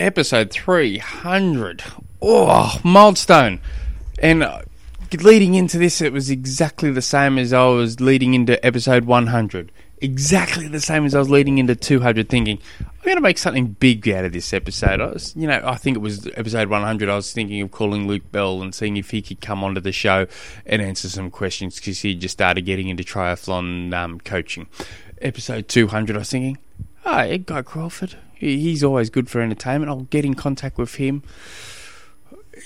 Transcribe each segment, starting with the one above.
episode 300. Oh, milestone. And uh, leading into this, it was exactly the same as I was leading into episode 100. Exactly the same as I was leading into 200, thinking, I'm going to make something big out of this episode. I was, you know, I think it was episode 100. I was thinking of calling Luke Bell and seeing if he could come onto the show and answer some questions because he just started getting into triathlon um, coaching. Episode 200, I was thinking, Ah, oh, Guy Crawford he's always good for entertainment. I'll get in contact with him.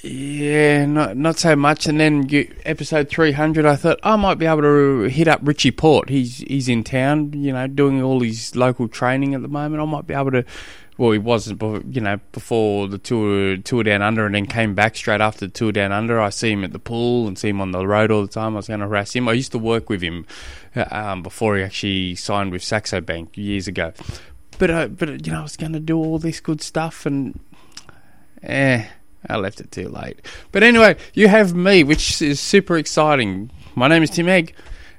Yeah, not not so much. And then you, episode three hundred, I thought I might be able to hit up Richie Porte. He's he's in town, you know, doing all his local training at the moment. I might be able to. Well, he wasn't, you know, before the tour tour down under, and then came back straight after the tour down under. I see him at the pool and see him on the road all the time. I was going to harass him. I used to work with him uh, um, before he actually signed with Saxo Bank years ago. But uh, but you know, I was going to do all this good stuff, and eh, I left it too late. But anyway, you have me, which is super exciting. My name is Tim Egg,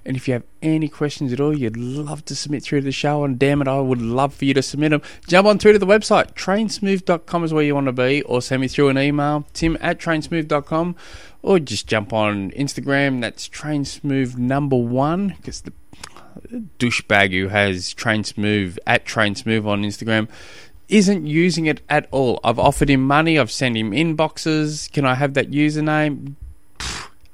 and if you have any questions at all, you'd love to submit through to the show, and damn it, I would love for you to submit them. Jump on through to the website. Trainsmooth.com is where you want to be, or send me through an email, tim at trainsmooth.com, or just jump on Instagram. That's trainsmooth number one, because the douchebag who has Train Smooth at Train Smooth on Instagram isn't using it at all. I've offered him money. I've sent him inboxes. Can I have that username?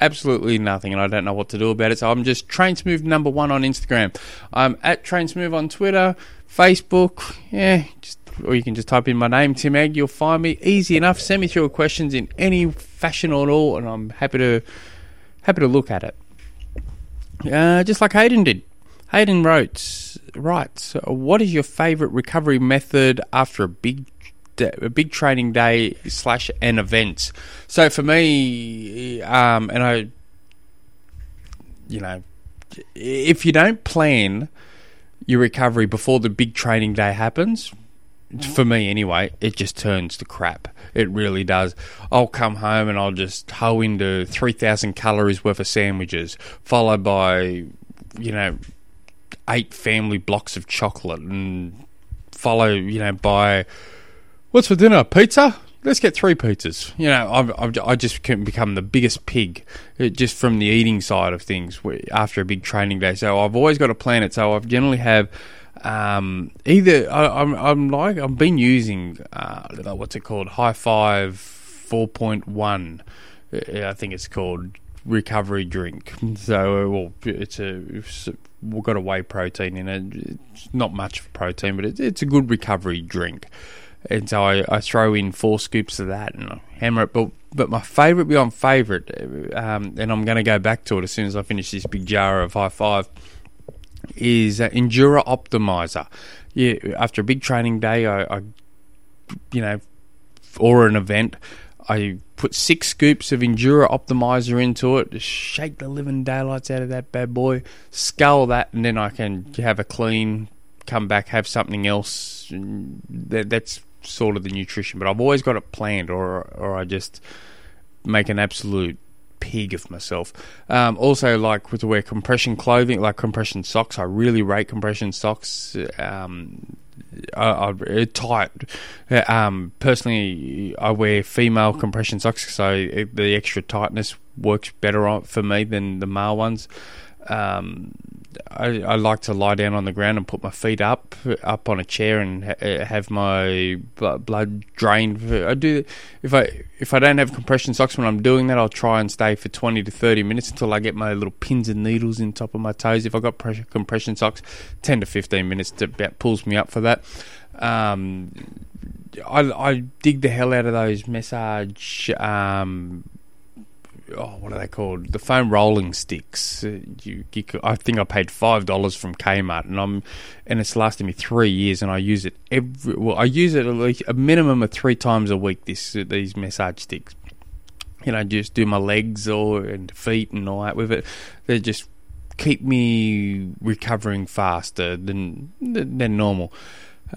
Absolutely nothing, and I don't know what to do about it. So I'm just Train Smooth number one on Instagram. I'm at Train Smooth on Twitter, Facebook. Yeah, just or you can just type in my name, Tim Egg. You'll find me. Easy enough. Send me through questions in any fashion at all, and I'm happy to happy to look at it. Uh, just like Hayden did. Hayden writes, writes, what is your favourite recovery method after a big a big training day slash an event? So for me, um, and I, you know, if you don't plan your recovery before the big training day happens, for me anyway, it just turns to crap. It really does. I'll come home and I'll just hoe into 3,000 calories worth of sandwiches, followed by, you know, eight family blocks of chocolate and follow, you know, by what's for dinner? Pizza? Let's get three pizzas. You know, I've, I've, i just can become the biggest pig uh, just from the eating side of things after a big training day. So I've always got to plan it. So I generally have um, either I, am I'm, I'm like I've been using uh, what's it called High Five 4.1. Uh, I think it's called recovery drink. So well, it's a it's we've got a whey protein in it. It's not much protein, but it's a good recovery drink. And so I, I throw in four scoops of that and I hammer it. But but my favourite beyond favourite, um, and I'm going to go back to it as soon as I finish this big jar of high five, is uh, Endura Optimizer. Yeah, after a big training day, I, I you know, or an event, I put six scoops of Endura Optimizer into it, shake the living daylights out of that bad boy, scull that, and then I can have a clean, come back, have something else. That, that's sort of the nutrition, but I've always got it planned, or or I just make an absolute pig of myself. Um, also, like with the wear compression clothing, like compression socks. I really rate compression socks. Um, uh, uh, tight. Um, personally, I wear female compression socks, so the extra tightness works better for me than the male ones. Um, I, I, like to lie down on the ground and put my feet up, up on a chair, and ha- uh, have my blood drained. I do if I if I don't have compression socks when I'm doing that, I'll try and stay for twenty to thirty minutes until I get my little pins and needles in top of my toes. If I got pressure, compression socks, ten to fifteen minutes to about pulls me up for that. Um, I, I dig the hell out of those massage um, oh, what are they called? The foam rolling sticks. Uh, you, you, I think I paid five dollars from Kmart, and I'm, and it's lasted me three years, and I use it every. Well, I use it at least a minimum of three times a week. This these massage sticks. You know, just do my legs or and feet and all that with it. They just keep me recovering faster than than normal.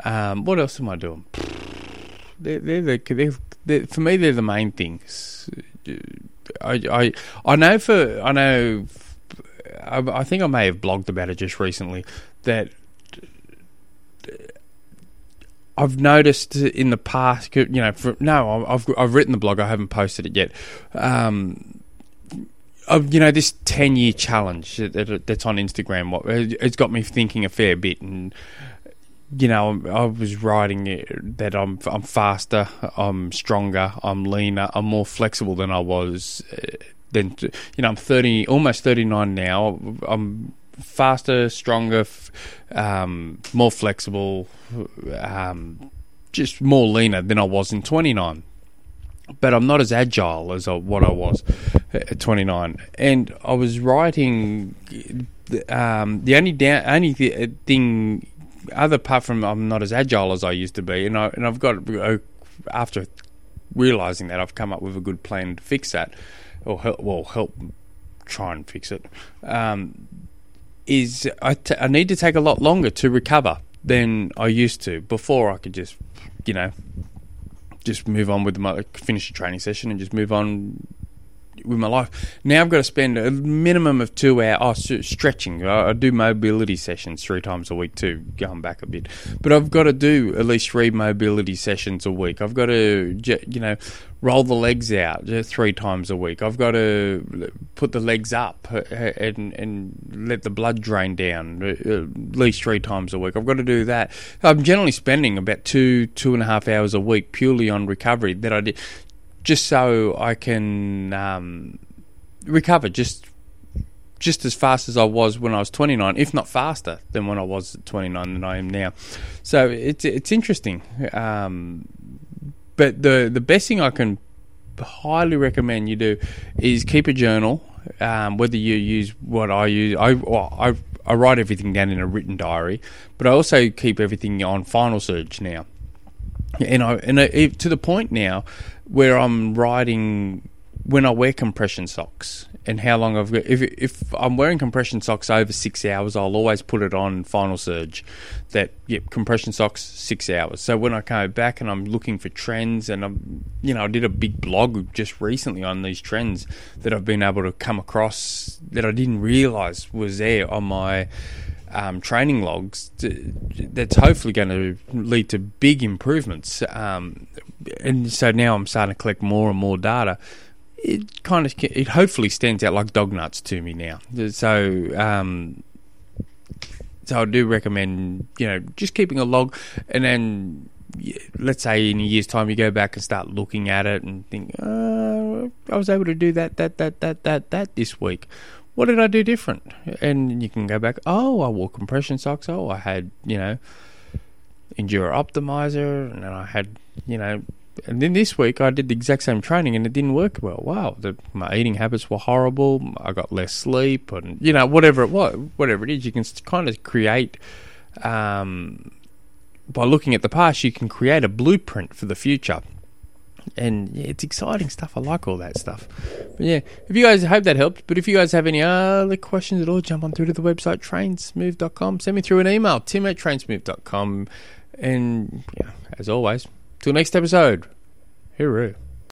Um, what else am I doing? They're, they're, they're, they're, for me, they're the main things I, I, I know for I know. I, I think I may have blogged about it just recently that I've noticed in the past, you know, for, no, I've I've written the blog. I haven't posted it yet. Um, you know, this ten year challenge that's on Instagram, what it's got me thinking a fair bit, and you know, I was writing that I'm I'm faster, I'm stronger, I'm leaner, I'm more flexible than I was. Uh, then you know, I'm thirty, almost thirty nine now. I'm faster, stronger, um, more flexible, um, just more leaner than I was in 29. But I'm not as agile as what I was at 29. And I was writing. Um, the only down, only thing, other apart from I'm not as agile as I used to be, and I and I've got after realizing that I've come up with a good plan to fix that, or help, well help try and fix it. Um, is I, t- I need to take a lot longer to recover than I used to. Before I could just, you know, just move on with my finish a training session and just move on with my life. Now I've got to spend a minimum of two hours oh, stretching. I, I, do mobility sessions three times a week too, going back a bit. But I've got to do at least three mobility sessions a week. I've got to, you know, roll the legs out three times a week. I've got to put the legs up uh, and and let the blood drain down uh, at least three times a week. I've got to do that. I'm generally spending about two two and a half hours a week purely on recovery that I did just so I can um, recover just just as fast as I was when I was 29, if not faster than when I was 29 than I am now. So it's it's interesting. Um, but the the best thing I can highly recommend you do is keep a journal. Um, whether you use what I use, I well, I I write everything down in a written diary, but I also keep everything on Final Surge now, and I and to the point now where I'm riding when I wear compression socks and how long I've got. If if I'm wearing compression socks over six hours, I'll always put it on Final Surge. That yep, compression socks six hours. So when I come back and I'm looking for trends, and I'm you know I did a big blog just recently on these trends that I've been able to come across that I didn't realize was there on my um, training logs to, that's hopefully going to lead to big improvements. Um, and so now I'm starting to collect more and more data. It kind of it hopefully stands out like dog nuts to me now. So um, so I do recommend you know just keeping a log, and then let's say in a year's time you go back and start looking at it and think, uh, I was able to do that, that, that, that, that, that this week what did I do different? And you can go back, oh, I wore compression socks. Oh, I had, you know, Endura Optimizer. And then I had, you know, and then this week I did the exact same training and it didn't work well. Wow, the, my eating habits were horrible. I got less sleep and, you know, whatever it was, whatever it is, you can kind of create, um, by looking at the past, you can create a blueprint for the future and yeah, it's exciting stuff. I like all that stuff. But yeah, if you guys hope that helped. But if you guys have any other questions at all, jump on through to the website trainsmooth.com. Send me through an email, tim at trainsmooth.com. And yeah, as always, till next episode, hooroo.